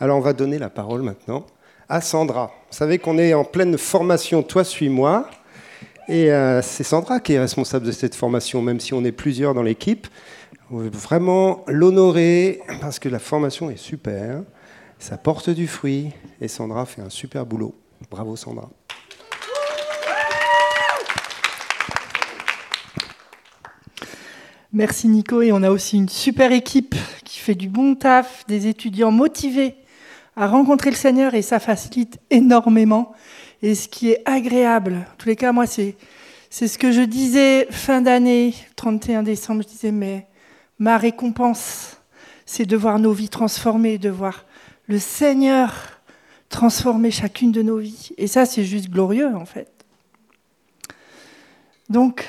Alors on va donner la parole maintenant à Sandra. Vous savez qu'on est en pleine formation Toi suis-moi. Et euh, c'est Sandra qui est responsable de cette formation, même si on est plusieurs dans l'équipe. On veut vraiment l'honorer parce que la formation est super, ça porte du fruit et Sandra fait un super boulot. Bravo Sandra. Merci Nico et on a aussi une super équipe qui fait du bon taf, des étudiants motivés à rencontrer le Seigneur et ça facilite énormément. Et ce qui est agréable, en tous les cas, moi, c'est, ce que je disais fin d'année, 31 décembre, je disais, mais ma récompense, c'est de voir nos vies transformées, de voir le Seigneur transformer chacune de nos vies. Et ça, c'est juste glorieux, en fait. Donc,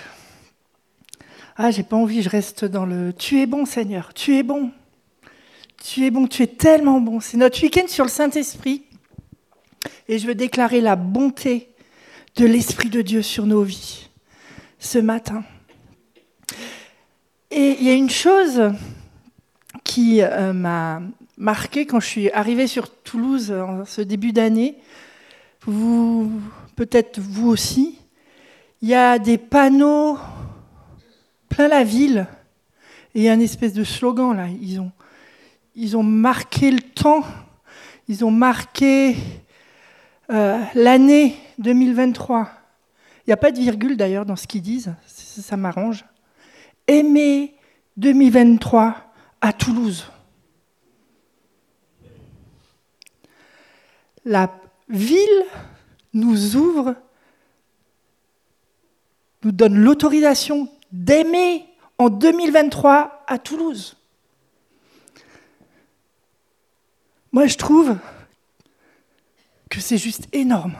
ah, j'ai pas envie, je reste dans le Tu es bon, Seigneur, tu es bon. Tu es bon, tu es tellement bon. C'est notre week-end sur le Saint-Esprit. Et je veux déclarer la bonté de l'Esprit de Dieu sur nos vies ce matin. Et il y a une chose qui euh, m'a marqué quand je suis arrivée sur Toulouse en ce début d'année. Vous, peut-être vous aussi. Il y a des panneaux plein la ville et il y a une espèce de slogan là. Ils ont ils ont marqué le temps, ils ont marqué euh, l'année 2023. Il n'y a pas de virgule d'ailleurs dans ce qu'ils disent, ça, m'arrange. Aimer 2023 à Toulouse. La ville nous ouvre, nous donne l'autorisation d'aimer en 2023 à Toulouse. Moi, je trouve que c'est juste énorme.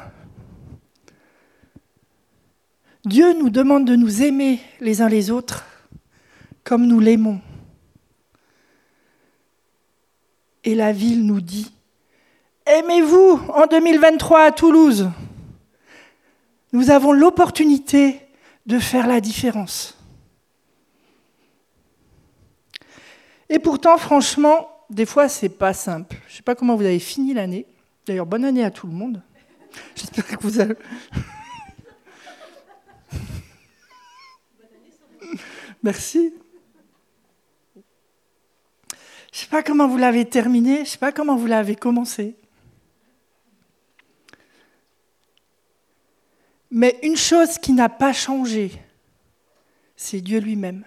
Dieu nous demande de nous aimer les uns les autres comme nous l'aimons. Et la ville nous dit, aimez-vous en 2023 à Toulouse. Nous avons l'opportunité de faire la différence. Et pourtant, franchement, des fois, c'est pas simple. Je sais pas comment vous avez fini l'année. D'ailleurs, bonne année à tout le monde. J'espère que vous avez. Merci. Je sais pas comment vous l'avez terminé, je sais pas comment vous l'avez commencé. Mais une chose qui n'a pas changé, c'est Dieu lui-même.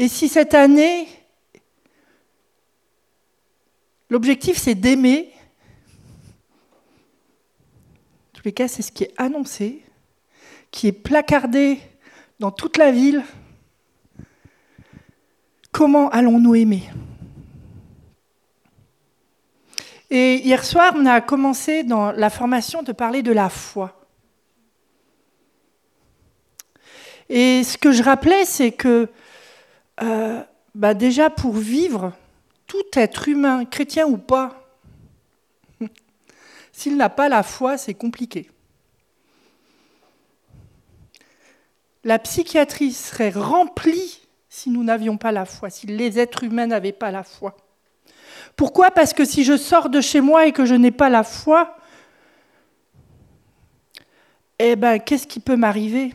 Et si cette année, l'objectif c'est d'aimer, en tous les cas c'est ce qui est annoncé, qui est placardé dans toute la ville, comment allons-nous aimer? Et hier soir, on a commencé dans la formation de parler de la foi. Et ce que je rappelais, c'est que euh, bah déjà pour vivre, tout être humain, chrétien ou pas, s'il n'a pas la foi, c'est compliqué. La psychiatrie serait remplie si nous n'avions pas la foi, si les êtres humains n'avaient pas la foi. Pourquoi? Parce que si je sors de chez moi et que je n'ai pas la foi, eh ben, qu'est-ce qui peut m'arriver?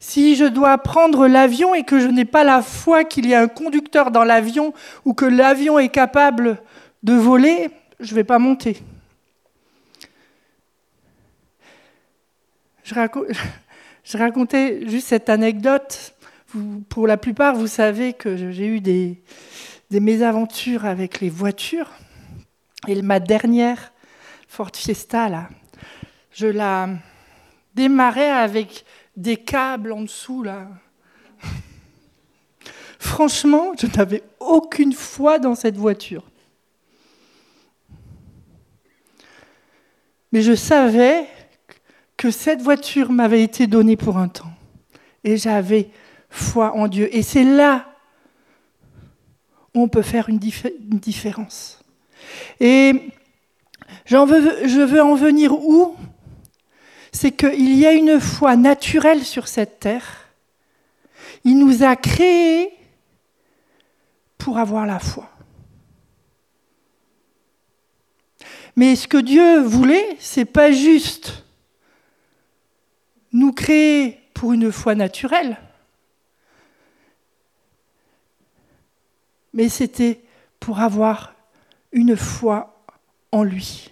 Si je dois prendre l'avion et que je n'ai pas la foi qu'il y a un conducteur dans l'avion ou que l'avion est capable de voler, je ne vais pas monter. Je, racontais juste cette anecdote. pour la plupart, vous savez que j'ai eu des, mésaventures avec les voitures. Et ma dernière Ford Fiesta, je la démarrais avec des câbles en dessous, là. Franchement, je n'avais aucune foi dans cette voiture. Mais je savais que cette voiture m'avait été donnée pour un temps. Et j'avais foi en Dieu. Et c'est là où on peut faire une, différence. Et veux, je veux en venir où? C'est qu'il y a une foi naturelle sur cette terre. Il nous a créés pour avoir la foi. Mais ce que Dieu voulait, c'est pas juste nous créer pour une foi naturelle, mais c'était pour avoir une foi en lui.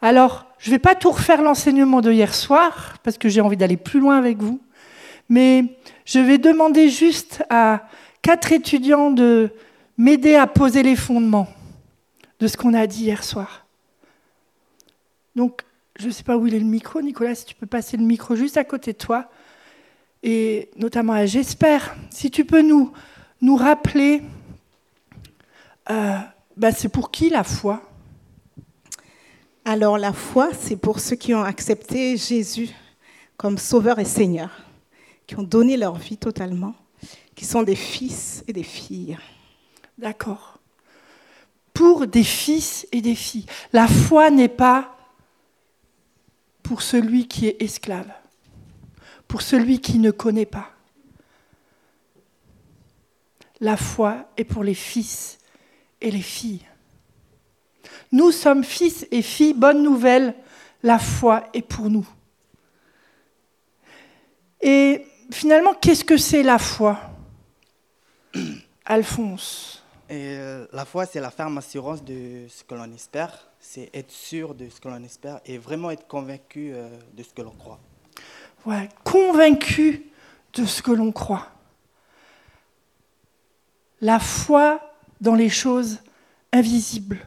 Alors, je ne vais pas tout refaire l'enseignement de hier soir, parce que j'ai envie d'aller plus loin avec vous, mais je vais demander juste à quatre étudiants de m'aider à poser les fondements de ce qu'on a dit hier soir. Donc, je ne sais pas où il est le micro, Nicolas, si tu peux passer le micro juste à côté de toi. Et notamment à J'espère, si tu peux nous, rappeler, euh, bah, c'est pour qui la foi? Alors la foi, c'est pour ceux qui ont accepté Jésus comme Sauveur et Seigneur, qui ont donné leur vie totalement, qui sont des fils et des filles. D'accord. Pour des fils et des filles. La foi n'est pas pour celui qui est esclave, pour celui qui ne connaît pas. La foi est pour les fils et les filles. Nous sommes fils et filles, bonne nouvelle, la foi est pour nous. Et finalement, qu'est-ce que c'est la foi Alphonse? Euh, la foi, c'est la ferme assurance de ce que l'on espère, c'est être sûr de ce que l'on espère et vraiment être convaincu euh, de ce que l'on croit. Ouais, convaincu de ce que l'on croit. La foi dans les choses invisibles,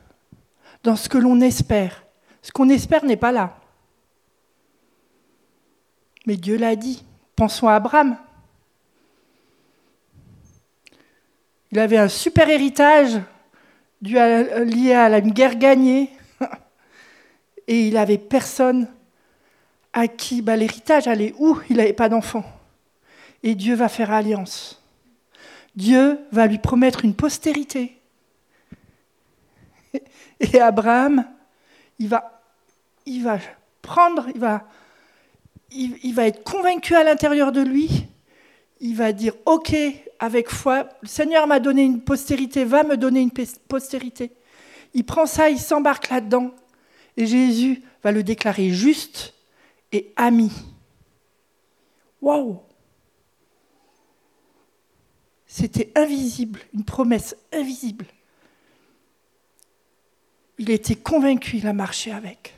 dans ce que l'on espère. Ce qu'on espère n'est pas là. Mais Dieu l'a dit. Pensons à Abraham. Il avait un super héritage lié à une guerre gagnée. Et il n'avait personne à qui bah, l'héritage allait où Il n'avait pas d'enfant. Et Dieu va faire alliance. Dieu va lui promettre une postérité. Et Abraham, il va, il va prendre, il va, il, va être convaincu à l'intérieur de lui. Il va dire, OK, avec foi, le Seigneur m'a donné une postérité, va me donner une postérité. Il prend ça, il s'embarque là-dedans. Et Jésus va le déclarer juste et ami. Waouh c'était invisible, une promesse invisible. Il était convaincu, il a marché avec.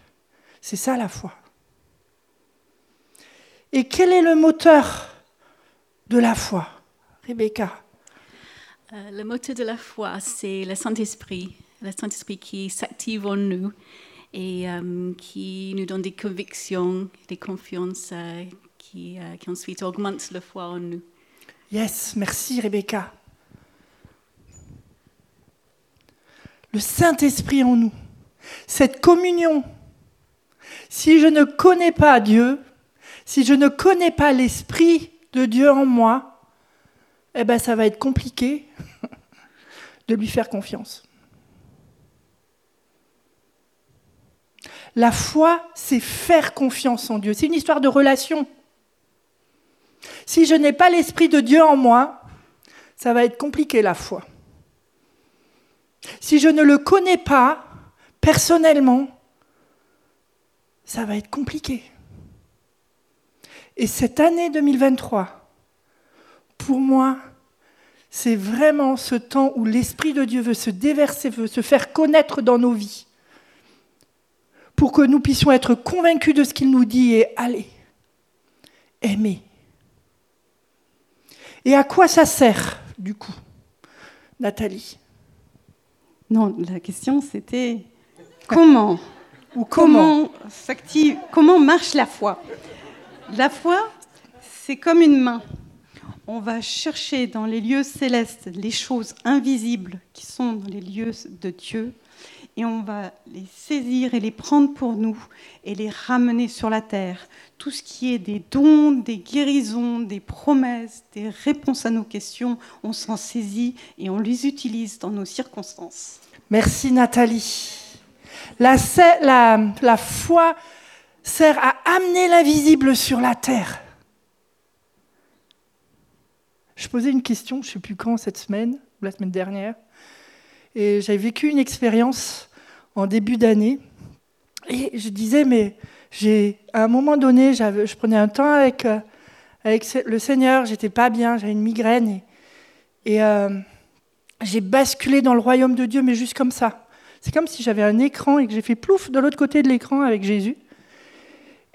C'est ça la foi. Et quel est le moteur de la foi, Rebecca? Euh, Le moteur de la foi, c'est le Saint-Esprit. Le Saint-Esprit qui s'active en nous et euh, qui nous donne des convictions, des confiances euh, qui, qui ensuite augmentent la foi en nous. Yes, merci Rebecca. Le Saint-Esprit en nous, cette communion. Si je ne connais pas Dieu, si je ne connais pas l'Esprit de Dieu en moi, eh ben ça va être compliqué de lui faire confiance. La foi, c'est faire confiance en Dieu. C'est une histoire de relation. Si je n'ai pas l'Esprit de Dieu en moi, ça va être compliqué la foi. Si je ne le connais pas personnellement, ça va être compliqué. Et cette année 2023, pour moi, c'est vraiment ce temps où l'Esprit de Dieu veut se déverser, veut se faire connaître dans nos vies, pour que nous puissions être convaincus de ce qu'il nous dit et aller, aimer, et à quoi ça sert, du coup, Nathalie? Non, la question c'était comment Ou comment Comment marche la foi? La foi, c'est comme une main. On va chercher dans les lieux célestes les choses invisibles qui sont dans les lieux de Dieu et on va les saisir et les prendre pour nous et les ramener sur la terre. Tout ce qui est des dons, des guérisons, des promesses, des réponses à nos questions, on s'en saisit et on les utilise dans nos circonstances. Merci Nathalie. La, foi sert à amener l'invisible sur la terre. Je posais une question, je ne sais plus quand cette semaine, la semaine dernière. Et j'avais vécu une expérience en début d'année. Et je disais, mais j'ai, à un moment donné, je prenais un temps avec, euh, le Seigneur, j'étais pas bien, j'avais une migraine. Et, euh, j'ai basculé dans le royaume de Dieu, mais juste comme ça. C'est comme si j'avais un écran et que j'ai fait plouf de l'autre côté de l'écran avec Jésus.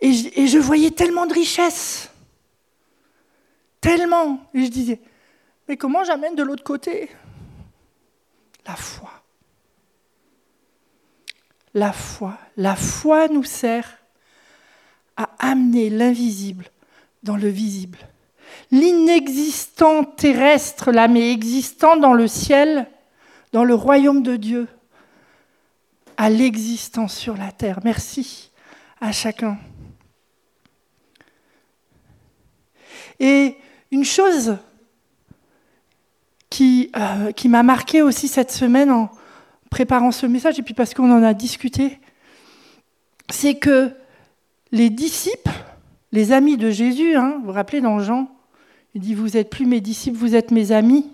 Et je, et je voyais tellement de richesses. Tellement. Et je disais, mais comment j'amène de l'autre côté? La foi. La foi. La foi nous sert à amener l'invisible dans le visible. L'inexistant terrestre, là, mais existant dans le ciel, dans le royaume de Dieu, à l'existence sur la terre. Merci à chacun. Et une chose qui, euh, qui m'a marqué aussi cette semaine en préparant ce message, et puis parce qu'on en a discuté, c'est que les disciples, les amis de Jésus, hein, vous vous rappelez dans Jean, il dit, vous n'êtes plus mes disciples, vous êtes mes amis.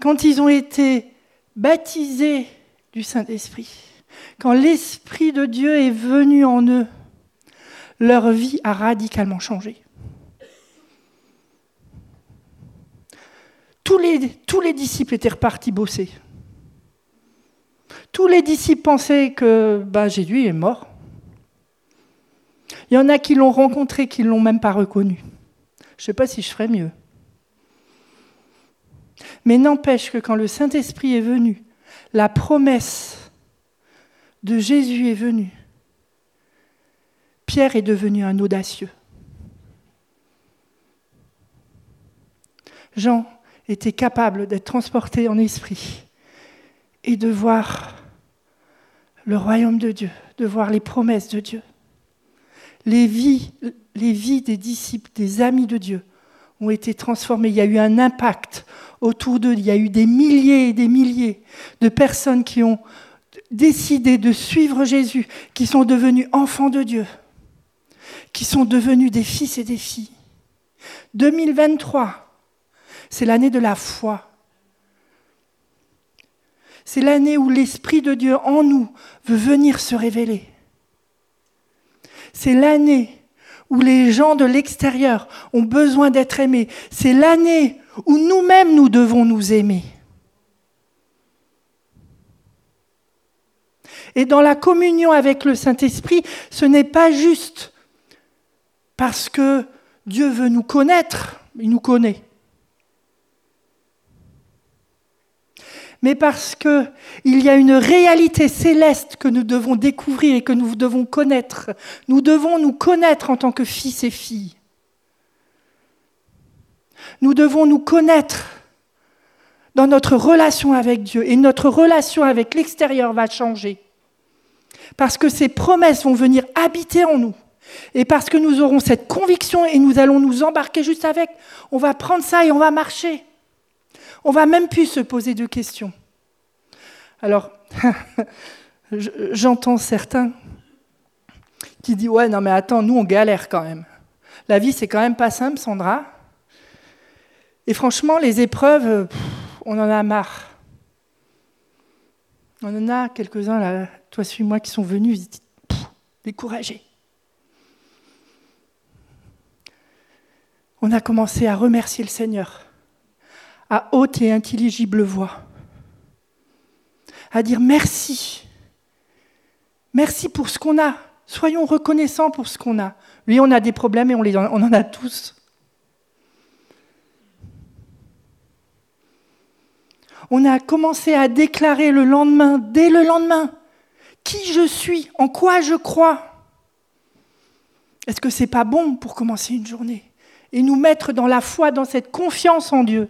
Quand ils ont été baptisés du Saint-Esprit, quand l'Esprit de Dieu est venu en eux, leur vie a radicalement changé. Tous les, tous les disciples étaient repartis bosser. Tous les disciples pensaient que ben, Jésus est mort. Il y en a qui l'ont rencontré, qui ne l'ont même pas reconnu. Je ne sais pas si je ferais mieux. Mais n'empêche que quand le Saint-Esprit est venu, la promesse de Jésus est venue. Pierre est devenu un audacieux. Jean était capable d'être transporté en esprit et de voir le royaume de Dieu, de voir les promesses de Dieu. Les vies, des disciples, des amis de Dieu ont été transformées. Il y a eu un impact autour d'eux. Il y a eu des milliers et des milliers de personnes qui ont décidé de suivre Jésus, qui sont devenus enfants de Dieu, qui sont devenus des fils et des filles. 2023, c'est l'année de la foi. C'est l'année où l'Esprit de Dieu en nous veut venir se révéler. C'est l'année où les gens de l'extérieur ont besoin d'être aimés. C'est l'année où nous-mêmes nous devons nous aimer. Et dans la communion avec le Saint-Esprit, ce n'est pas juste parce que Dieu veut nous connaître, il nous connaît. Mais parce qu'il y a une réalité céleste que nous devons découvrir et que nous devons connaître. Nous devons nous connaître en tant que fils et filles. Nous devons nous connaître dans notre relation avec Dieu et notre relation avec l'extérieur va changer. Parce que ces promesses vont venir habiter en nous. Et parce que nous aurons cette conviction et nous allons nous embarquer juste avec, on va prendre ça et on va marcher. On va même plus se poser de questions. Alors, j'entends certains qui disent Ouais, non, mais attends, nous, on galère quand même. La vie, c'est quand même pas simple, Sandra. Et franchement, les épreuves, on en a marre. On en a quelques-uns, là, toi, suis-moi, qui sont venus découragés. On a commencé à remercier le Seigneur à haute et intelligible voix, à dire merci. Merci pour ce qu'on a. Soyons reconnaissants pour ce qu'on a. Oui, on a des problèmes et on, les, on en a tous. On a commencé à déclarer le lendemain, dès le lendemain, qui je suis, en quoi je crois. Est-ce que c'est pas bon pour commencer une journée et nous mettre dans la foi, dans cette confiance en Dieu?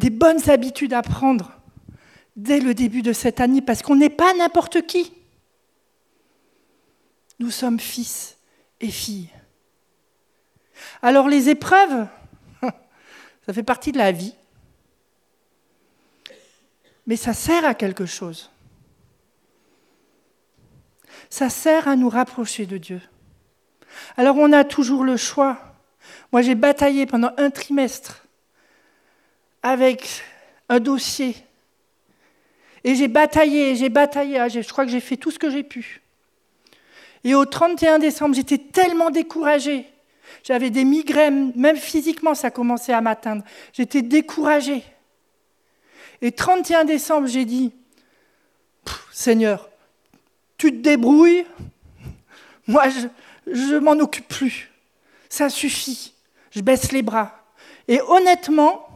Des bonnes habitudes à prendre dès le début de cette année, parce qu'on n'est pas n'importe qui. Nous sommes fils et filles. Alors les épreuves, ça fait partie de la vie, mais ça sert à quelque chose. Ça sert à nous rapprocher de Dieu. Alors on a toujours le choix Moi, j'ai bataillé pendant un trimestre avec un dossier. Et j'ai bataillé, j'ai bataillé. Ah, je crois que j'ai fait tout ce que j'ai pu. Et au 31 décembre, j'étais tellement découragée. J'avais des migraines, même physiquement, ça commençait à m'atteindre. J'étais découragée. Et 31 décembre, j'ai dit, Seigneur, tu te débrouilles, moi je ne m'en occupe plus. Ça suffit. Je baisse les bras. Et honnêtement,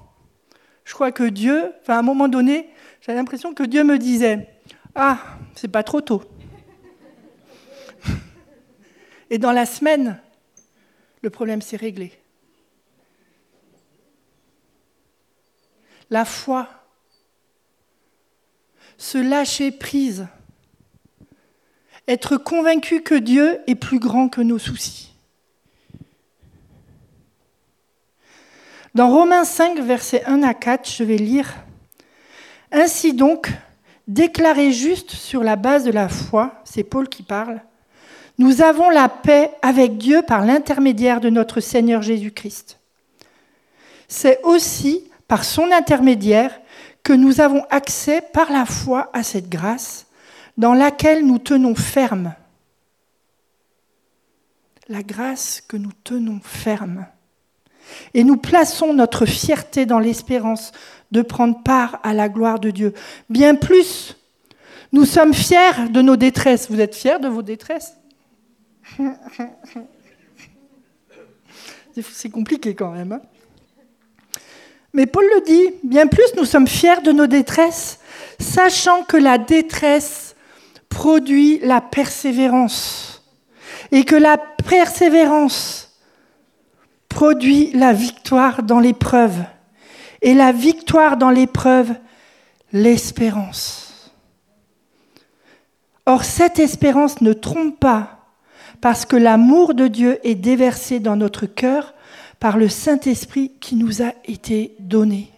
je crois que Dieu, enfin à un moment donné, j'ai l'impression que Dieu me disait, ah, c'est pas trop tôt. Et dans la semaine, le problème s'est réglé. La foi, se lâcher prise, être convaincu que Dieu est plus grand que nos soucis. Dans Romains 5, versets 1 à 4, je vais lire Ainsi donc, déclaré juste sur la base de la foi, c'est Paul qui parle, nous avons la paix avec Dieu par l'intermédiaire de notre Seigneur Jésus-Christ. C'est aussi par son intermédiaire que nous avons accès par la foi à cette grâce dans laquelle nous tenons ferme. La grâce que nous tenons ferme. Et nous plaçons notre fierté dans l'espérance de prendre part à la gloire de Dieu. Bien plus, nous sommes fiers de nos détresses. Vous êtes fiers de vos détresses? C'est compliqué quand même. Hein. Mais Paul le dit, bien plus nous sommes fiers de nos détresses, sachant que la détresse produit la persévérance et que la persévérance produit la victoire dans l'épreuve et la victoire dans l'épreuve, l'espérance. Or cette espérance ne trompe pas parce que l'amour de Dieu est déversé dans notre cœur par le Saint-Esprit qui nous a été donné.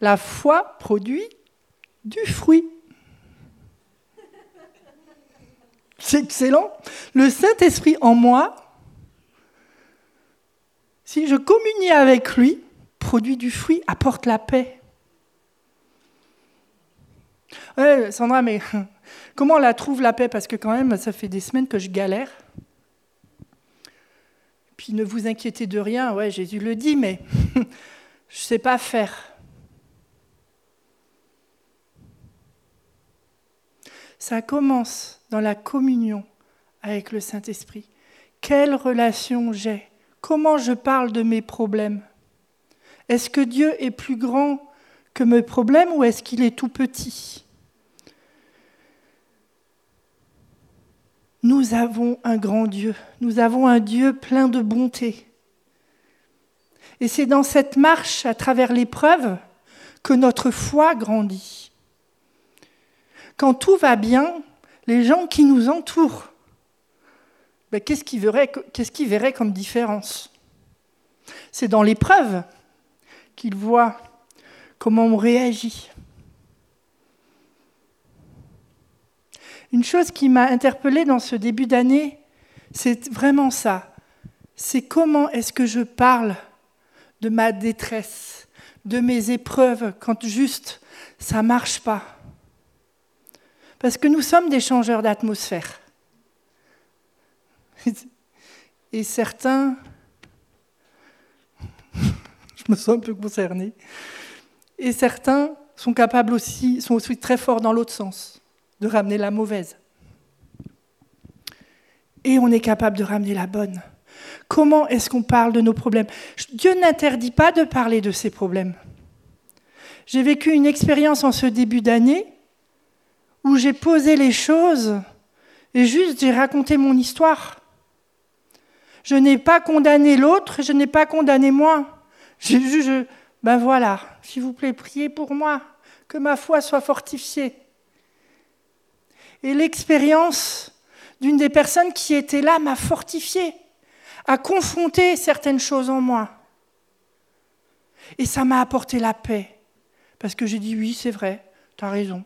La foi produit du fruit. C'est excellent. Le Saint-Esprit en moi, si je communie avec lui, produit du fruit, apporte la paix. Ouais, Sandra, mais comment on la trouve la paix? Parce que quand même, ça fait des semaines que je galère. Puis ne vous inquiétez de rien, ouais, Jésus le dit, mais je ne sais pas faire. Ça commence dans la communion avec le Saint-Esprit. Quelle relation j'ai? Comment je parle de mes problèmes? Est-ce que Dieu est plus grand que mes problèmes ou est-ce qu'il est tout petit? Nous avons un grand Dieu, nous avons un Dieu plein de bonté. Et c'est dans cette marche à travers l'épreuve que notre foi grandit. Quand tout va bien, les gens qui nous entourent, ben, qu'est-ce qu'ils verraient, comme différence? C'est dans l'épreuve qu'ils voient comment on réagit. Une chose qui m'a interpellée dans ce début d'année, c'est vraiment ça. C'est comment est-ce que je parle de ma détresse, de mes épreuves, quand juste ça ne marche pas. Parce que nous sommes des changeurs d'atmosphère. Et certains, je me sens un peu concernée, et certains sont capables aussi, sont aussi très forts dans l'autre sens de ramener la mauvaise. Et on est capable de ramener la bonne. Comment est-ce qu'on parle de nos problèmes? Dieu n'interdit pas de parler de ses problèmes. J'ai vécu une expérience en ce début d'année où j'ai posé les choses et juste j'ai raconté mon histoire. Je n'ai pas condamné l'autre, je n'ai pas condamné moi. J'ai juste, ben voilà, s'il vous plaît, priez pour moi, que ma foi soit fortifiée et l'expérience d'une des personnes qui était là m'a fortifié, a confronté certaines choses en moi. Et ça m'a apporté la paix, parce que j'ai dit oui, c'est vrai, tu as raison.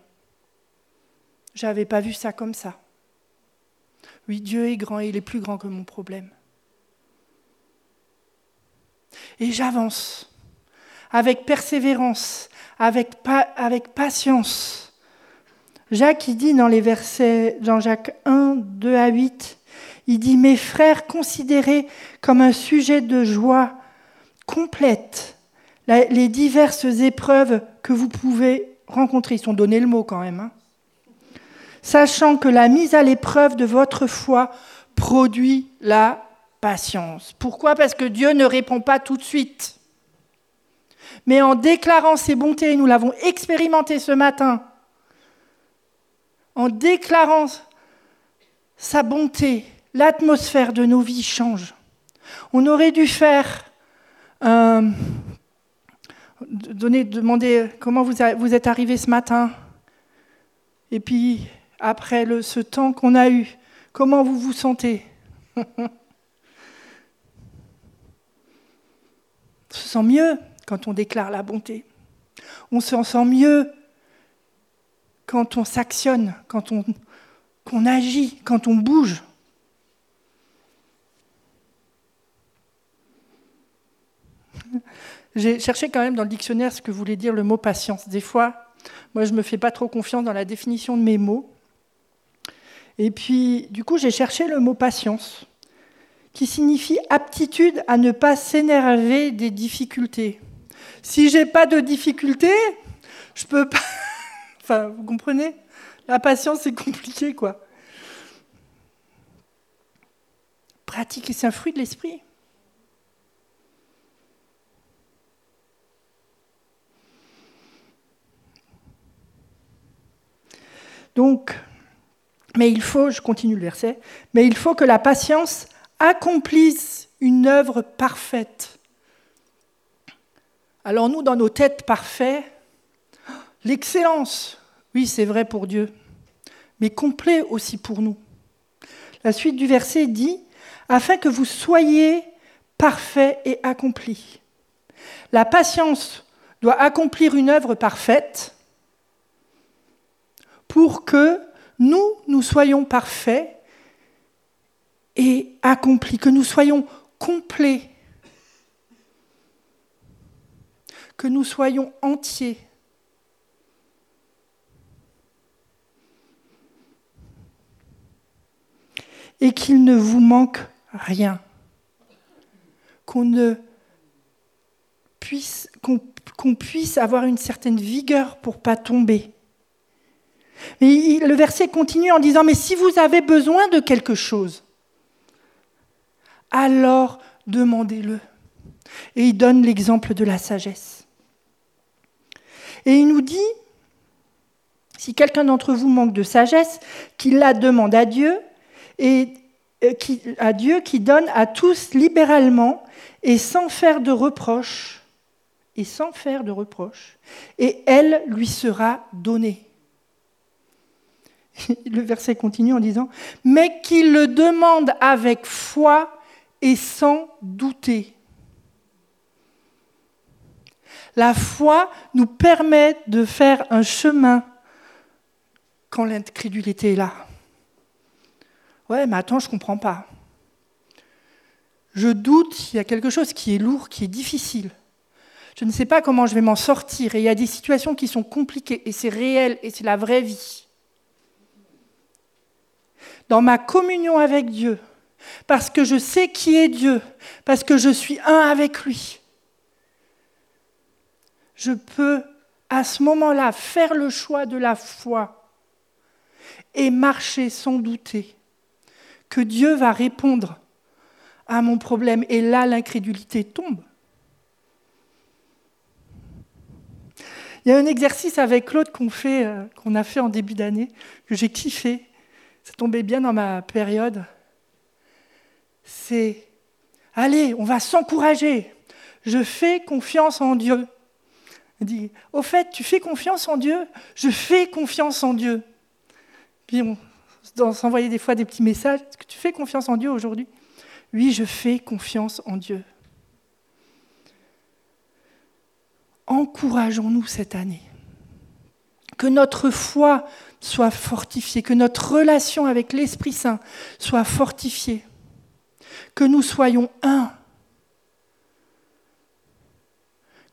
Je n'avais pas vu ça comme ça. Oui, Dieu est grand et il est plus grand que mon problème. Et j'avance avec persévérance, avec, patience. Jacques, il dit dans les versets Jean-Jacques 1, 2 à 8, il dit, mes frères, considérez comme un sujet de joie complète les diverses épreuves que vous pouvez rencontrer. Ils sont donnés le mot quand même. Hein. Sachant que la mise à l'épreuve de votre foi produit la patience. Pourquoi? Parce que Dieu ne répond pas tout de suite. Mais en déclarant ses bontés, nous l'avons expérimenté ce matin, en déclarant sa bonté, l'atmosphère de nos vies change. On aurait dû faire demander comment vous êtes arrivé ce matin. Et puis, après ce temps qu'on a eu, comment vous vous sentez On se sent mieux quand on déclare la bonté. On se sent mieux quand on s'actionne, quand on, agit, quand on bouge. J'ai cherché quand même dans le dictionnaire ce que voulait dire le mot patience. Des fois, moi, je ne me fais pas trop confiance dans la définition de mes mots. Et puis, du coup, j'ai cherché le mot patience, qui signifie aptitude à ne pas s'énerver des difficultés. Si j'ai pas de difficultés, je peux pas. enfin, vous comprenez? La patience, c'est compliqué, quoi. Pratiquer, c'est un fruit de l'esprit. Donc, mais il faut, je continue le verset, mais il faut que la patience accomplisse une œuvre parfaite. Alors nous, dans nos têtes parfaites, l'excellence, oui, c'est vrai pour Dieu, mais complet aussi pour nous. La suite du verset dit, afin que vous soyez parfaits et accomplis. La patience doit accomplir une œuvre parfaite pour que nous, nous soyons parfaits et accomplis, que nous soyons complets, que nous soyons entiers. Et qu'il ne vous manque rien. Qu'on ne puisse, qu'on puisse avoir une certaine vigueur pour pas tomber le verset continue en disant, mais si vous avez besoin de quelque chose, alors demandez-le. Et il donne l'exemple de la sagesse. Et il nous dit, si quelqu'un d'entre vous manque de sagesse, qu'il la demande à Dieu, et euh, à Dieu qui donne à tous libéralement et sans faire de reproches, et sans faire de reproches, et elle lui sera donnée. le verset continue en disant, mais qu'il le demande avec foi et sans douter. La foi nous permet de faire un chemin quand l'incrédulité est là. Ouais, mais attends, je ne comprends pas. Je doute, il y a quelque chose qui est lourd, qui est difficile. Je ne sais pas comment je vais m'en sortir. Et il y a des situations qui sont compliquées, et c'est réel, et c'est la vraie vie dans ma communion avec Dieu, parce que je sais qui est Dieu, parce que je suis un avec lui, je peux à ce moment-là faire le choix de la foi et marcher sans douter que Dieu va répondre à mon problème. Et là, l'incrédulité tombe. Il y a un exercice avec Claude qu'on euh, a fait en début d'année, que j'ai kiffé. Ça tombait bien dans ma période. C'est, allez, on va s'encourager. Je fais confiance en Dieu. Il dit, au fait, tu fais confiance en Dieu? Je fais confiance en Dieu. Puis on s'envoyait des fois des petits messages. Est-ce que tu fais confiance en Dieu aujourd'hui? Oui, je fais confiance en Dieu. Encourageons-nous cette année Que notre foi soit fortifiée, que notre relation avec l'Esprit Saint soit fortifiée, que nous soyons un,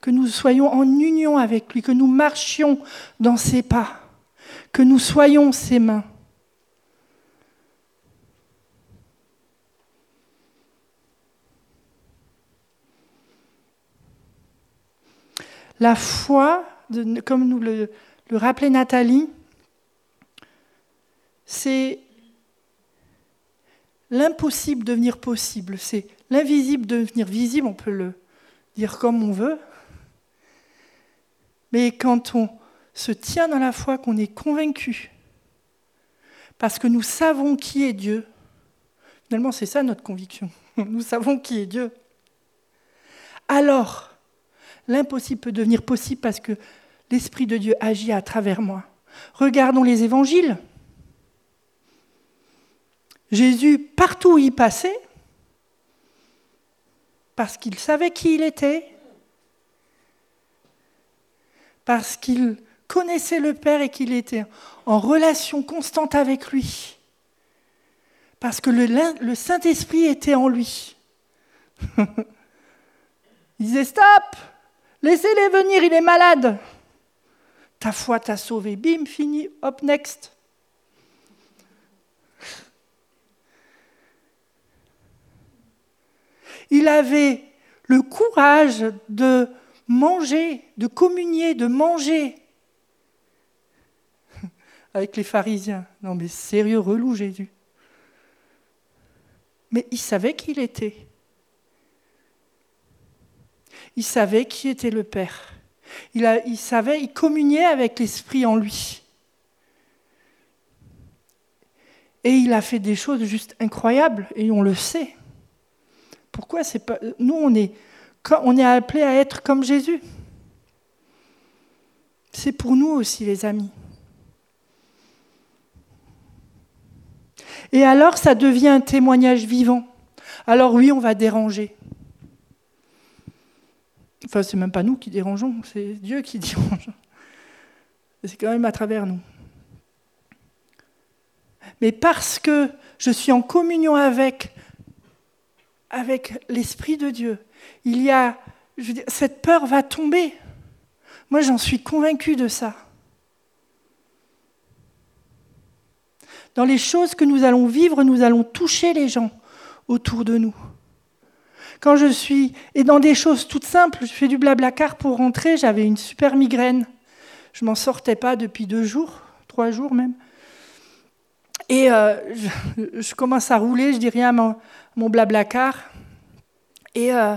que nous soyons en union avec lui, que nous marchions dans ses pas, que nous soyons ses mains. La foi, comme nous le, rappelait Nathalie, c'est l'impossible devenir possible, c'est l'invisible devenir visible, on peut le dire comme on veut. Mais quand on se tient dans la foi, qu'on est convaincu, parce que nous savons qui est Dieu, finalement c'est ça notre conviction, nous savons qui est Dieu, alors L'impossible peut devenir possible parce que l'Esprit de Dieu agit à travers moi. Regardons les évangiles. Jésus, partout où il passait, parce qu'il savait qui il était, parce qu'il connaissait le Père et qu'il était en relation constante avec lui, parce que le, Saint-Esprit était en lui. il disait Stop Laissez-les venir, il est malade. Ta foi t'a sauvé. Bim, fini. Hop, next. Il avait le courage de manger, de communier, de manger avec les pharisiens. Non mais sérieux, relou Jésus. Mais il savait qui il était. Il savait qui était le Père. Il, savait, il communiait avec l'Esprit en lui. Et il a fait des choses juste incroyables, et on le sait. Pourquoi pas. Nous, on est, on appelés à être comme Jésus. C'est pour nous aussi, les amis. Et alors, ça devient un témoignage vivant. Alors oui, on va déranger. Enfin, c'est même pas nous qui dérangeons, c'est Dieu qui dérange. C'est quand même à travers nous. Mais parce que je suis en communion avec, avec l'Esprit de Dieu, il y a, cette peur va tomber. Moi, j'en suis convaincu de ça. Dans les choses que nous allons vivre, nous allons toucher les gens autour de nous. Quand je suis. Et dans des choses toutes simples, je fais du blabla car pour rentrer, j'avais une super migraine. Je m'en sortais pas depuis deux jours, trois jours même. Et euh, je, commence à rouler, je dis rien à mon, mon car. Et euh,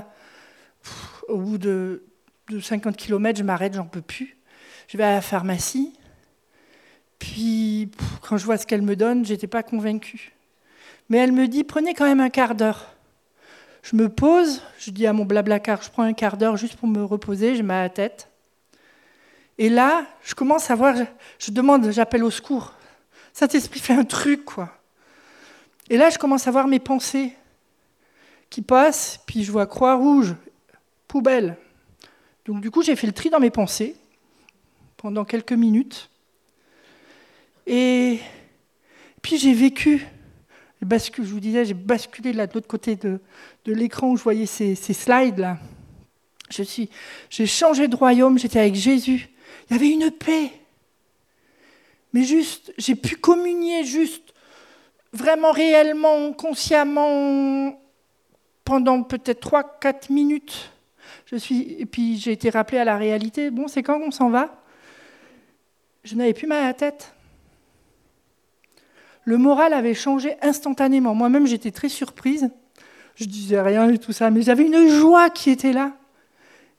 au bout de, de 50 km, je m'arrête, j'en peux plus. Je vais à la pharmacie. Puis, quand je vois ce qu'elle me donne, j'étais pas convaincue. Mais elle me dit prenez quand même un quart d'heure. Je me pose, je dis à mon car, je prends un quart d'heure juste pour me reposer, mets la tête. Et là, je commence à voir, je demande, j'appelle au secours. Saint-Esprit fait un truc, quoi. Et là, je commence à voir mes pensées qui passent, puis je vois croix rouge, poubelle. Donc du coup, j'ai fait le tri dans mes pensées pendant quelques minutes. Et puis j'ai vécu je vous disais, j'ai basculé là de l'autre côté de, l'écran où je voyais ces, slides-là. Je suis, j'ai changé de royaume, j'étais avec Jésus. Il y avait une paix. Mais juste, j'ai pu communier juste, vraiment réellement, consciemment, pendant peut-être 3-4 minutes. Et puis j'ai été rappelé à la réalité. Bon, c'est quand on s'en va? Je n'avais plus mal à la tête le moral avait changé instantanément. Moi-même, j'étais très surprise. Je disais rien et tout ça, mais j'avais une joie qui était là.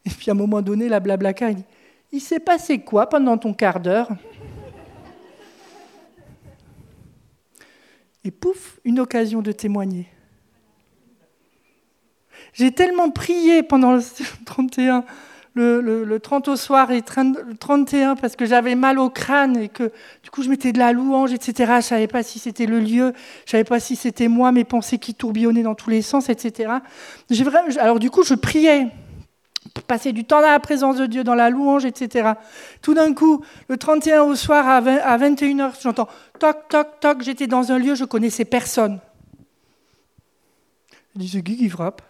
Et puis à un moment donné, la blablaca, il dit Il s'est passé quoi pendant ton quart d'heure? Et pouf, une occasion de témoigner. J'ai tellement prié pendant le 31 le, 30 au soir et le 31 parce que j'avais mal au crâne et que du coup je mettais de la louange, etc. Je savais pas si c'était le lieu, je savais pas si c'était moi, mes pensées qui tourbillonnaient dans tous les sens, etc. Alors du coup je priais passer du temps dans la présence de Dieu, dans la louange, etc. Tout d'un coup, le 31 au soir à, 21h, j'entends toc, toc, toc, j'étais dans un lieu, je connaissais personne. Je dis, c'est qui frappe?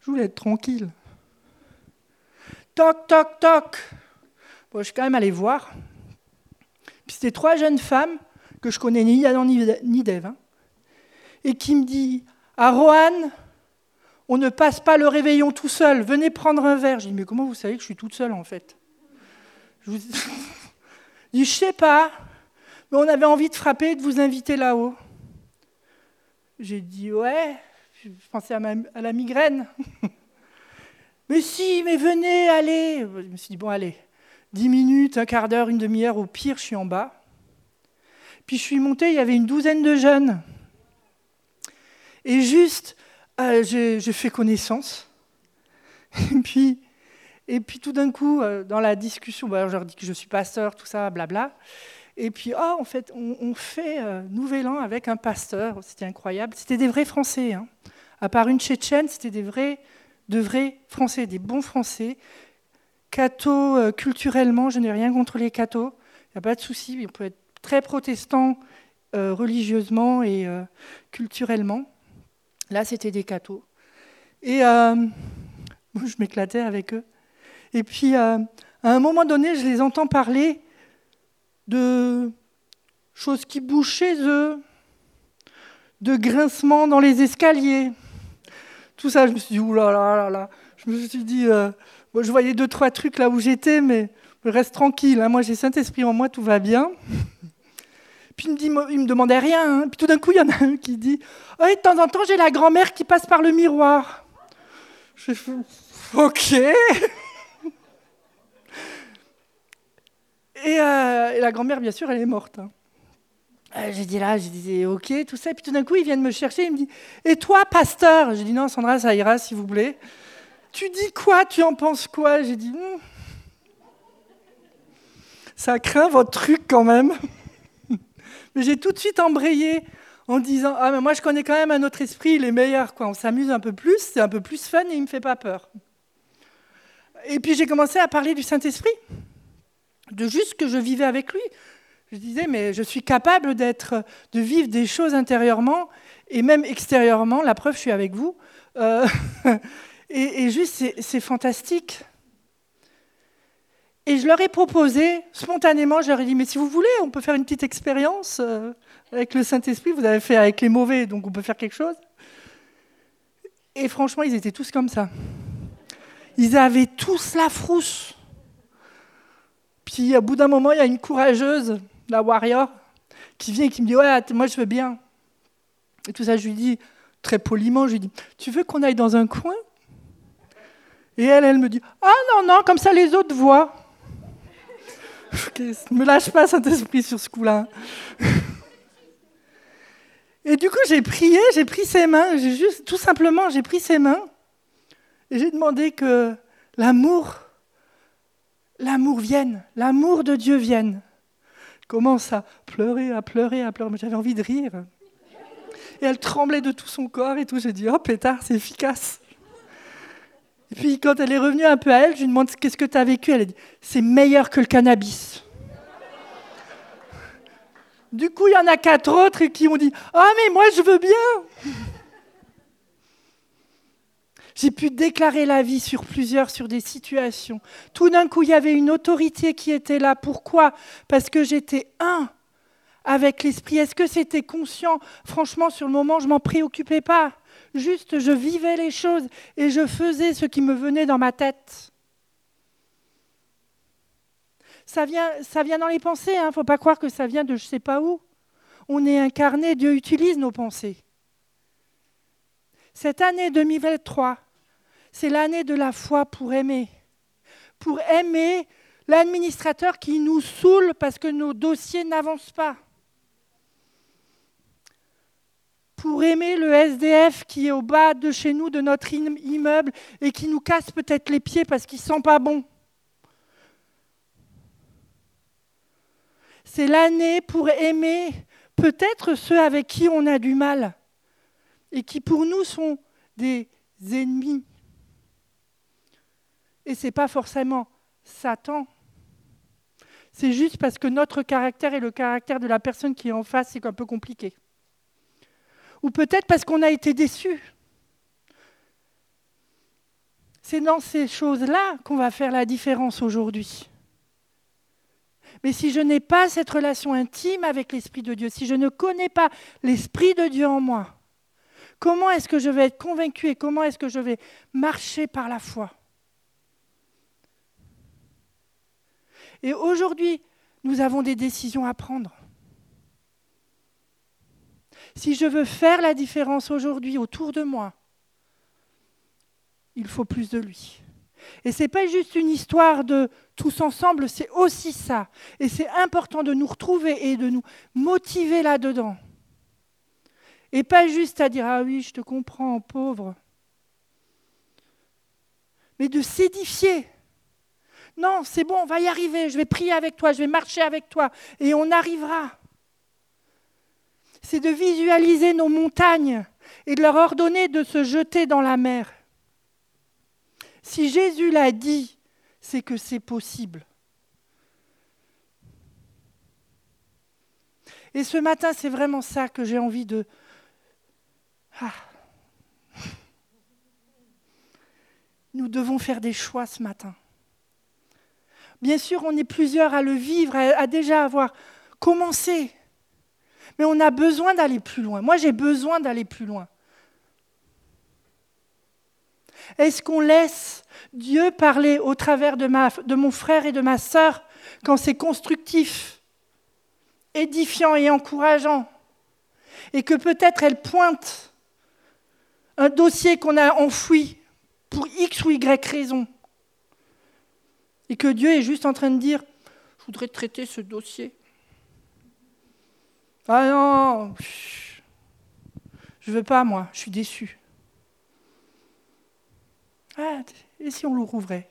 Je voulais être tranquille. Toc, toc, toc. Bon, je suis quand même allé voir. Puis c'était trois jeunes femmes que je connais ni Adam ni Dave, hein, et qui me dit, à Roanne, on ne passe pas le réveillon tout seul, venez prendre un verre. Je dis, mais comment vous savez que je suis toute seule en fait Je vous dis, je sais pas, mais on avait envie de frapper et de vous inviter là-haut. J'ai dit, ouais, je pensais à, à la migraine. mais si, mais venez, allez. Je me suis dit, bon, allez, dix minutes, un quart d'heure, une demi-heure, au pire, je suis en bas. Puis je suis montée, il y avait une douzaine de jeunes. Et juste, euh, j'ai fait connaissance. Et puis, et puis tout d'un coup, euh, dans la discussion, bah, je leur dis que je suis pasteur, tout ça, blabla. Et puis, oh, en fait, on, fait euh, Nouvel An avec un pasteur. C'était incroyable. C'était des vrais Français. Hein. À part une Tchétchène, c'était des vrais, de vrais Français, des bons Français. Cathos, culturellement, je n'ai rien contre les cathos. Il n'y a pas de souci. On peut être très protestant religieusement et culturellement. Là, c'était des cathos. Et euh, je m'éclatais avec eux. Et puis, euh, à un moment donné, je les entends parler de choses qui bougent chez eux, de grincements dans les escaliers. Tout ça, je me suis dit, oulala, là là là. Je me suis dit, euh, je voyais deux, trois trucs là où j'étais, mais reste tranquille. Hein. Moi, j'ai Saint-Esprit en moi, tout va bien. Il me, demandait rien. Hein. Puis tout d'un coup, il y en a un qui dit oh, De temps en temps, j'ai la grand-mère qui passe par le miroir. Je fais Ok. Euh, et, la grand-mère, bien sûr, elle est morte. Hein. Euh, j'ai dit là, j'ai dit ok, tout ça. Et puis tout d'un coup, ils viennent me chercher. Il me dit Et toi, pasteur? J'ai dit Non, Sandra, ça ira, s'il vous plaît. Tu dis quoi? Tu en penses quoi J'ai dit hmm. Ça craint votre truc quand même. Mais j'ai tout de suite embrayé en disant Ah, mais moi, je connais quand même un autre esprit, il est meilleur. Quoi. On s'amuse un peu plus, c'est un peu plus fun et il ne me fait pas peur. Et puis j'ai commencé à parler du Saint-Esprit, de juste que je vivais avec lui. Je disais, mais je suis capable d'être, de vivre des choses intérieurement et même extérieurement. La preuve, je suis avec vous. Euh, et, et, juste, c'est fantastique. Et je leur ai proposé, spontanément, je leur ai dit, mais si vous voulez, on peut faire une petite expérience euh, avec le Saint-Esprit. Vous avez fait avec les mauvais, donc on peut faire quelque chose. Et franchement, ils étaient tous comme ça. Ils avaient tous la frousse. Puis, au bout d'un moment, il y a une courageuse, la warrior, qui vient et qui me dit, ouais, moi je veux bien. Et tout ça, je lui dis, très poliment, je lui dis, tu veux qu'on aille dans un coin? Et elle, elle me dit, ah non, non, comme ça les autres voient. Ne me lâche pas, Saint-Esprit, sur ce coup-là. Et du coup, j'ai prié, j'ai pris ses mains, j'ai juste, tout simplement, j'ai pris ses mains et j'ai demandé que l'amour, l'amour vienne, l'amour de Dieu vienne. Je commence à pleurer, à pleurer, à pleurer, mais j'avais envie de rire. Et elle tremblait de tout son corps et tout. J'ai dit, oh pétard, c'est efficace. Et puis quand elle est revenue un peu à elle, je lui demande qu'est-ce que tu as vécu? Elle a dit c'est meilleur que le cannabis. Du coup, il y en a quatre autres qui ont dit Ah, mais moi, je veux bien. J'ai pu déclarer la vie sur plusieurs, sur des situations. Tout d'un coup, il y avait une autorité qui était là. Pourquoi? Parce que j'étais un avec l'esprit. Est-ce que c'était conscient? Franchement, sur le moment, je m'en préoccupais pas. Juste, je vivais les choses et je faisais ce qui me venait dans ma tête. Ça vient, ça vient dans les pensées, il hein. ne faut pas croire que ça vient de je ne sais pas où. On est incarné, Dieu utilise nos pensées. Cette année 2023, c'est l'année de la foi pour aimer. Pour aimer l'administrateur qui nous saoule parce que nos dossiers n'avancent pas. Pour aimer le SDF qui est au bas de chez nous, de notre immeuble, et qui nous casse peut-être les pieds parce qu'il ne sent pas bon. C'est l'année pour aimer peut-être ceux avec qui on a du mal et qui pour nous sont des ennemis. Et ce n'est pas forcément Satan. C'est juste parce que notre caractère et le caractère de la personne qui est en face, c'est un peu compliqué. Ou peut-être parce qu'on a été déçu. C'est dans ces choses-là qu'on va faire la différence aujourd'hui. Mais si je n'ai pas cette relation intime avec l'Esprit de Dieu, si je ne connais pas l'Esprit de Dieu en moi, comment est-ce que je vais être convaincu et comment est-ce que je vais marcher par la foi? Et aujourd'hui, nous avons des décisions à prendre. Si je veux faire la différence aujourd'hui autour de moi, il faut plus de lui. Et ce n'est pas juste une histoire de tous ensemble, c'est aussi ça. Et c'est important de nous retrouver et de nous motiver là-dedans. Et pas juste à dire Ah oui, je te comprends, pauvre. Mais de s'édifier. Non, c'est bon, on va y arriver, je vais prier avec toi, je vais marcher avec toi, et on arrivera. C'est de visualiser nos montagnes et de leur ordonner de se jeter dans la mer. Si Jésus l'a dit, c'est que c'est possible. Et ce matin, c'est vraiment ça que j'ai envie de... Ah. Nous devons faire des choix ce matin. Bien sûr, on est plusieurs à le vivre, à, déjà avoir commencé. Mais on a besoin d'aller plus loin. Moi, j'ai besoin d'aller plus loin. Est-ce qu'on laisse Dieu parler au travers de, mon frère et de ma sœur quand c'est constructif, édifiant et encourageant? Et que peut-être elle pointe un dossier qu'on a enfoui pour X ou Y raison. Et que Dieu est juste en train de dire, je voudrais traiter ce dossier. Ah non, je veux pas moi, je suis déçu. Ah, et si on le rouvrait?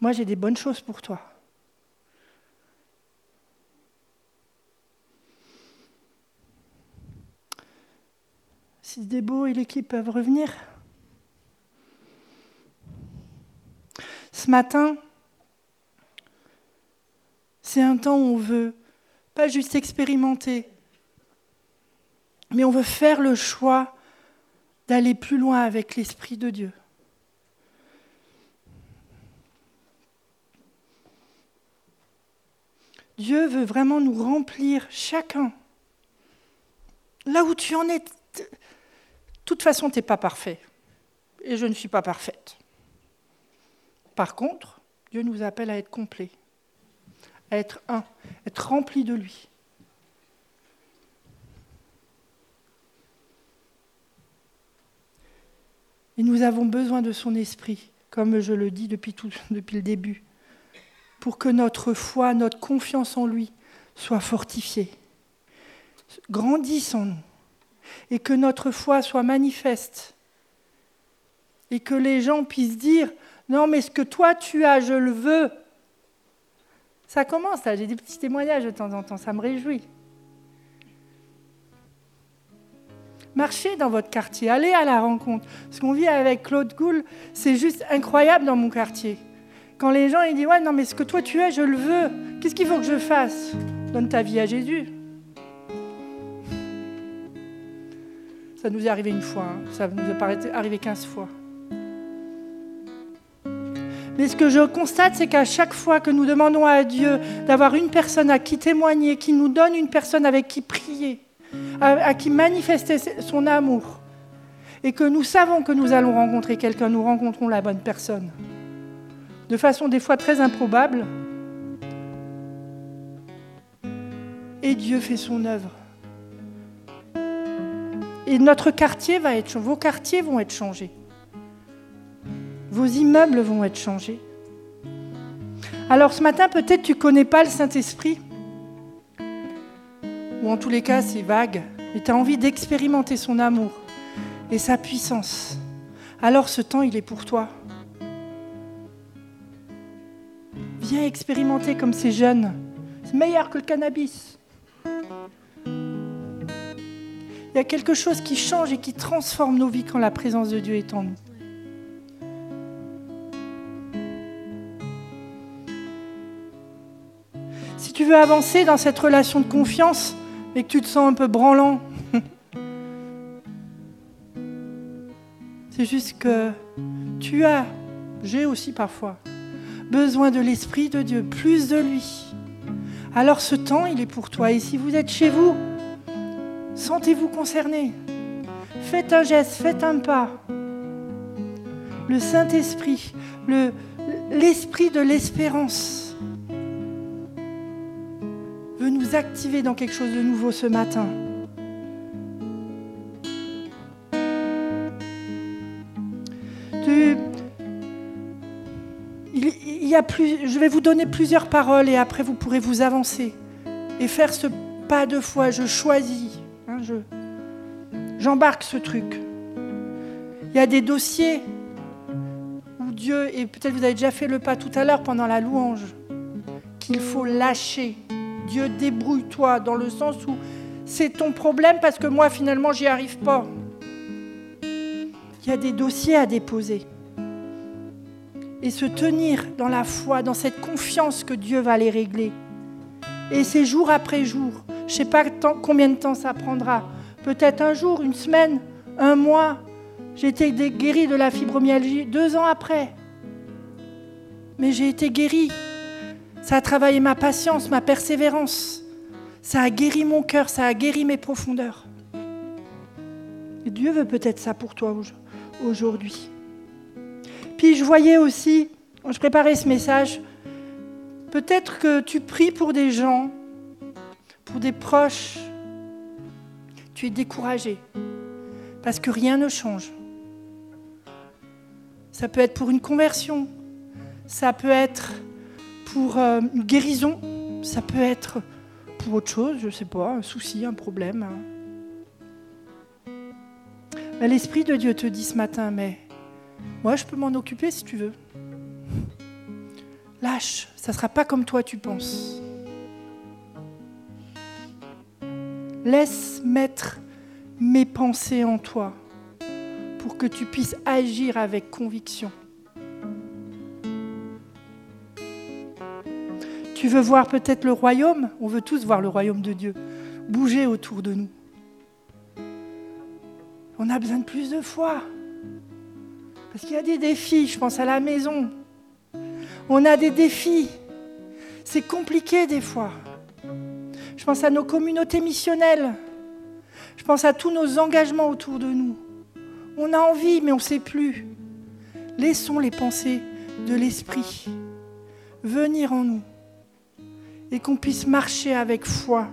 Moi, j'ai des bonnes choses pour toi. Si Débo et l'équipe peuvent revenir. Ce matin, c'est un temps où on veut pas juste expérimenter, mais on veut faire le choix d'aller plus loin avec l'Esprit de Dieu. Dieu veut vraiment nous remplir chacun. Là où tu en es, de toute façon, tu n'es pas parfait. Et je ne suis pas parfaite. Par contre, Dieu nous appelle à être complet, être un, être rempli de lui. Et nous avons besoin de son esprit, comme je le dis depuis, tout, depuis le début, pour que notre foi, notre confiance en lui soit fortifiée, grandisse en nous, et que notre foi soit manifeste, et que les gens puissent dire, non mais ce que toi tu as, je le veux. Ça commence là, j'ai des petits témoignages de temps en temps, ça me réjouit. Marchez dans votre quartier, allez à la rencontre. Ce qu'on vit avec Claude Gould, c'est juste incroyable dans mon quartier. Quand les gens ils disent Ouais, non, mais ce que toi tu es, je le veux. Qu'est-ce qu'il faut que je fasse? Donne ta vie à Jésus. Ça nous est arrivé une fois, hein. ça nous est arrivé 15 fois. Mais ce que je constate, c'est qu'à chaque fois que nous demandons à Dieu d'avoir une personne à qui témoigner, qui nous donne une personne avec qui prier, à, qui manifester son amour, et que nous savons que nous allons rencontrer quelqu'un, nous rencontrons la bonne personne, de façon des fois très improbable, et Dieu fait son œuvre. Et notre quartier va être, vos quartiers vont être changés. Vos immeubles vont être changés. Alors ce matin, peut-être tu ne connais pas le Saint-Esprit ou en tous les cas c'est vague, mais tu as envie d'expérimenter son amour et sa puissance, alors ce temps, il est pour toi. Viens expérimenter comme ces jeunes. C'est meilleur que le cannabis. Il y a quelque chose qui change et qui transforme nos vies quand la présence de Dieu est en nous. Tu veux avancer dans cette relation de confiance, mais que tu te sens un peu branlant, c'est juste que tu as, j'ai aussi parfois, besoin de l'Esprit de Dieu, plus de lui. Alors ce temps, il est pour toi. Et si vous êtes chez vous, sentez-vous concerné. Faites un geste, faites un pas. Le Saint-Esprit, l'Esprit de l'espérance activer dans quelque chose de nouveau ce matin. il, y a plus, je vais vous donner plusieurs paroles et après vous pourrez vous avancer et faire ce pas de foi. Je choisis. Hein, je, j'embarque ce truc. Il y a des dossiers où Dieu, et peut-être vous avez déjà fait le pas tout à l'heure pendant la louange, qu'il faut lâcher. Dieu, débrouille-toi dans le sens où c'est ton problème parce que moi, finalement, j'y arrive pas. Il y a des dossiers à déposer. Et se tenir dans la foi, dans cette confiance que Dieu va les régler. Et c'est jour après jour. Je ne sais pas combien de temps ça prendra peut-être un jour, une semaine, un mois. J'ai été guérie de la fibromyalgie deux ans après. Mais j'ai été guérie. Ça a travaillé ma patience, ma persévérance. Ça a guéri mon cœur, ça a guéri mes profondeurs. Et Dieu veut peut-être ça pour toi aujourd'hui. Puis je voyais aussi, quand je préparais ce message, peut-être que tu pries pour des gens, pour des proches, tu es découragé parce que rien ne change. Ça peut être pour une conversion, ça peut être pour euh, une guérison, ça peut être pour autre chose, je ne sais pas, un souci, un problème. L'Esprit de Dieu te dit ce matin, mais moi je peux m'en occuper si tu veux. Lâche, ça ne sera pas comme toi tu penses. Laisse mettre mes pensées en toi pour que tu puisses agir avec conviction. Tu veux voir peut-être le royaume? On veut tous voir le royaume de Dieu bouger autour de nous. On a besoin de plus de foi. Parce qu'il y a des défis, je pense à la maison. On a des défis. C'est compliqué des fois. Je pense à nos communautés missionnelles. Je pense à tous nos engagements autour de nous. On a envie, mais on ne sait plus. Laissons les pensées de l'Esprit venir en nous et qu'on puisse marcher avec foi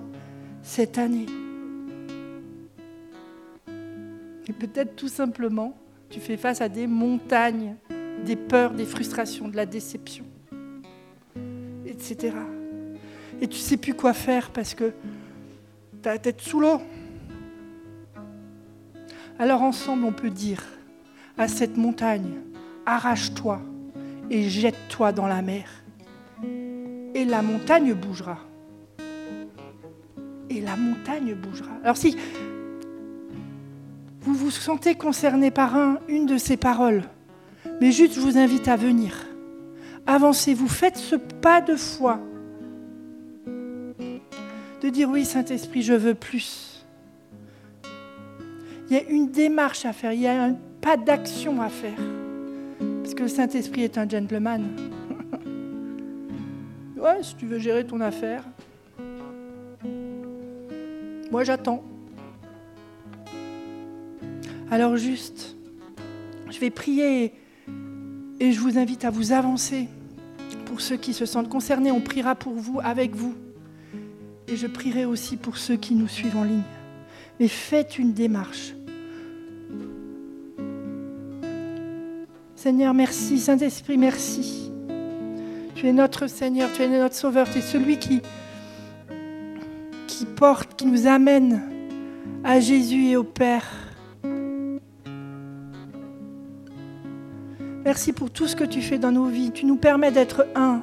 cette année. Et peut-être tout simplement, tu fais face à des montagnes, des peurs, des frustrations, de la déception, etc et tu ne sais plus quoi faire parce que tu as la tête sous l'eau. Alors ensemble, on peut dire à cette montagne, arrache-toi et jette-toi dans la mer. Et la montagne bougera. Et la montagne bougera. Alors si vous vous sentez concerné par un, une de ces paroles, mais juste je vous invite à venir. Avancez, vous faites ce pas de foi de dire oui Saint-Esprit, je veux plus. Il y a une démarche à faire, il y a un pas d'action à faire. Parce que le Saint-Esprit est un gentleman. Ouais, si tu veux gérer ton affaire. Moi j'attends. Alors juste, je vais prier et je vous invite à vous avancer. Pour ceux qui se sentent concernés, on priera pour vous, avec vous. Et je prierai aussi pour ceux qui nous suivent en ligne. Mais faites une démarche. Seigneur, merci. Saint-Esprit, merci. Tu es notre Seigneur, tu es notre Sauveur, tu es celui qui, porte, qui nous amène à Jésus et au Père. Merci pour tout ce que tu fais dans nos vies. Tu nous permets d'être un.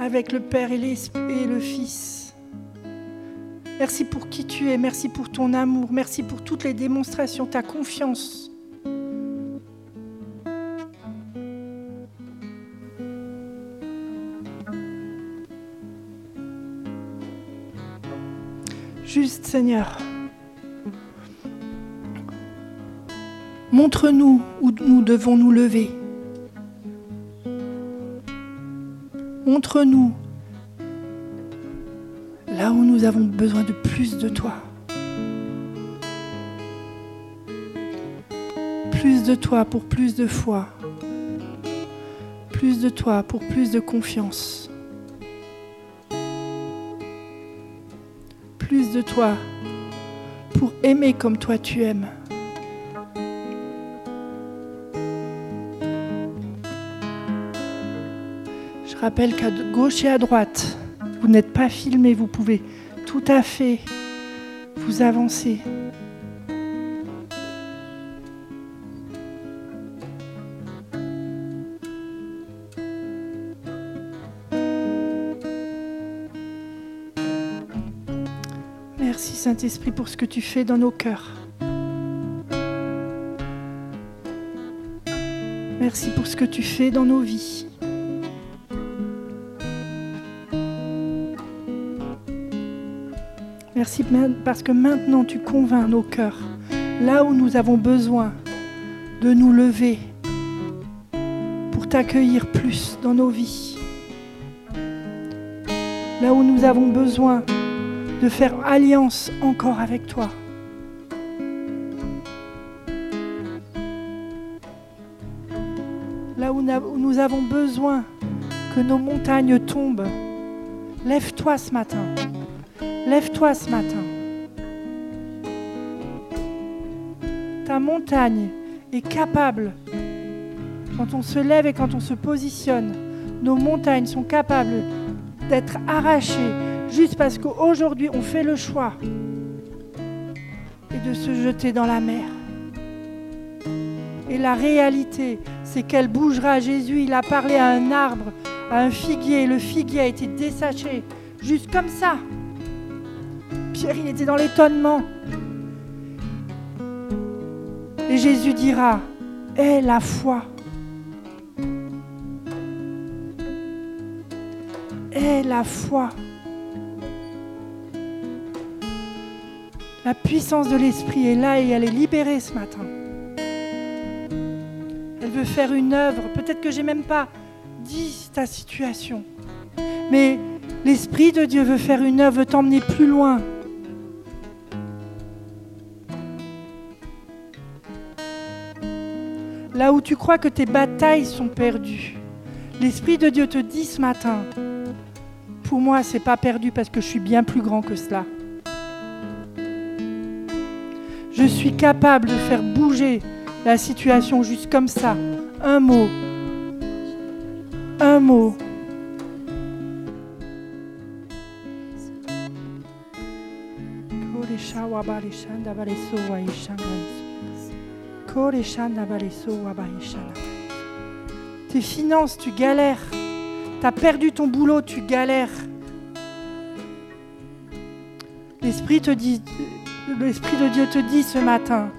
avec le Père et, et le Fils. Merci pour qui tu es, merci pour ton amour, merci pour toutes les démonstrations, ta confiance. Seigneur. Montre-nous où nous devons nous lever. Montre-nous là où nous avons besoin de plus de toi. Plus de toi pour plus de foi. Plus de toi pour plus de confiance. Plus de toi pour aimer comme toi tu aimes. Je rappelle qu'à gauche et à droite, vous n'êtes pas filmé, vous pouvez tout à fait vous avancer. Saint-Esprit pour ce que tu fais dans nos cœurs. Merci pour ce que tu fais dans nos vies. Merci parce que maintenant tu convaincs nos cœurs, là où nous avons besoin de nous lever pour t'accueillir plus dans nos vies. Là où nous avons besoin de faire alliance encore avec toi. Là où nous avons besoin que nos montagnes tombent, lève-toi ce matin. Lève-toi ce matin. Ta montagne est capable, quand on se lève et quand on se positionne, nos montagnes sont capables d'être arrachées juste parce qu'aujourd'hui on fait le choix et de se jeter dans la mer. Et la réalité, c'est qu'elle bougera. Jésus, il a parlé à un arbre, à un figuier. Le figuier a été desséché, juste comme ça. Pierre, il était dans l'étonnement. Et Jésus dira, aie la foi. Aie la foi. La puissance de l'Esprit est là et elle est libérée ce matin. Elle veut faire une œuvre. Peut-être que j'ai même pas dit ta situation. Mais l'Esprit de Dieu veut faire une œuvre, veut t'emmener plus loin. Là où tu crois que tes batailles sont perdues, l'Esprit de Dieu te dit ce matin, pour moi, c'est pas perdu parce que je suis bien plus grand que cela. Je suis capable de faire bouger la situation juste comme ça. Un mot. Un mot. Tes finances, tu galères. Tu as perdu ton boulot, tu galères. L'Esprit te dit, l'Esprit de Dieu te dit ce matin,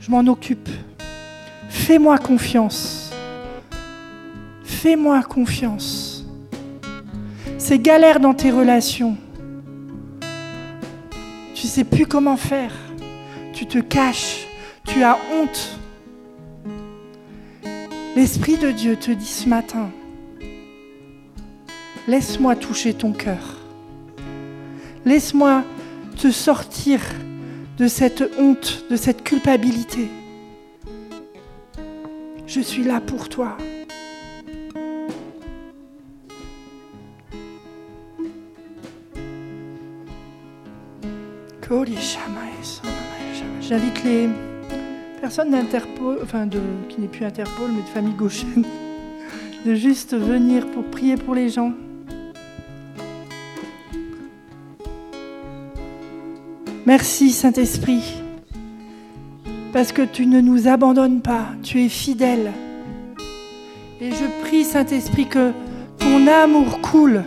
je m'en occupe. Fais-moi confiance. Fais-moi confiance. C'est galère dans tes relations. Tu sais plus comment faire. Tu te caches. Tu as honte. L'Esprit de Dieu te dit ce matin, laisse-moi toucher ton cœur. Laisse-moi te sortir de cette honte, de cette culpabilité. Je suis là pour toi. J'invite les personnes d'Interpol, enfin de, qui n'est plus Interpol, mais de famille gauchenne, de juste venir pour prier pour les gens. Merci Saint-Esprit, parce que tu ne nous abandonnes pas, tu es fidèle. Et je prie Saint-Esprit que ton amour coule,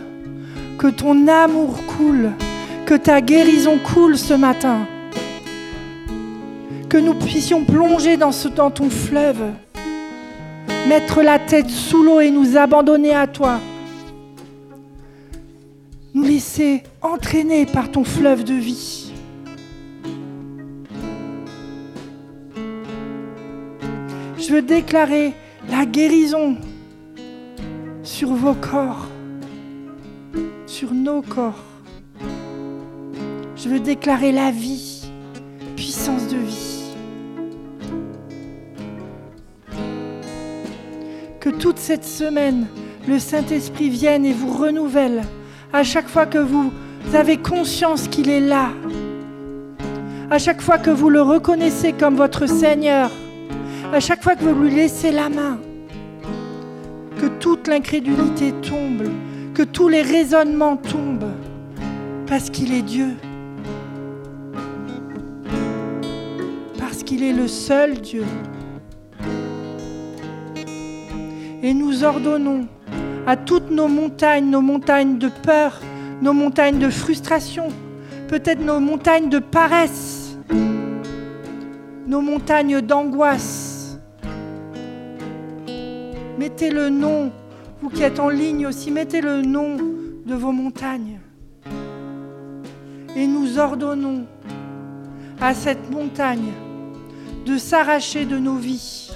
que ton amour coule, que ta guérison coule ce matin, que nous puissions plonger dans, ce, ton fleuve, mettre la tête sous l'eau et nous abandonner à toi, nous laisser entraîner par ton fleuve de vie. Je veux déclarer la guérison sur vos corps, sur nos corps. Je veux déclarer la vie, puissance de vie. Que toute cette semaine, le Saint-Esprit vienne et vous renouvelle à chaque fois que vous avez conscience qu'il est là, à chaque fois que vous le reconnaissez comme votre Seigneur, à chaque fois que vous lui laissez la main, que toute l'incrédulité tombe, que tous les raisonnements tombent, parce qu'il est Dieu, parce qu'il est le seul Dieu. Et nous ordonnons à toutes nos montagnes, nos montagnes de peur, nos montagnes de frustration, peut-être nos montagnes de paresse, nos montagnes d'angoisse. Mettez le nom, vous qui êtes en ligne aussi, mettez le nom de vos montagnes. Et nous ordonnons à cette montagne de s'arracher de nos vies.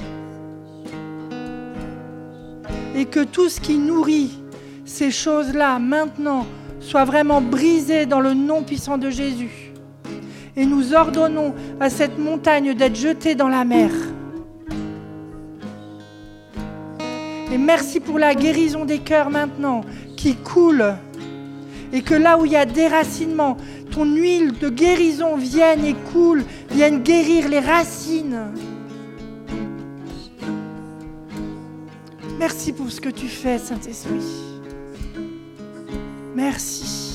Et que tout ce qui nourrit ces choses-là maintenant soit vraiment brisé dans le nom puissant de Jésus. Et nous ordonnons à cette montagne d'être jetée dans la mer. Et merci pour la guérison des cœurs maintenant qui coule. Et que là où il y a déracinement, ton huile de guérison vienne et coule, vienne guérir les racines. Merci pour ce que tu fais, Saint-Esprit. Merci.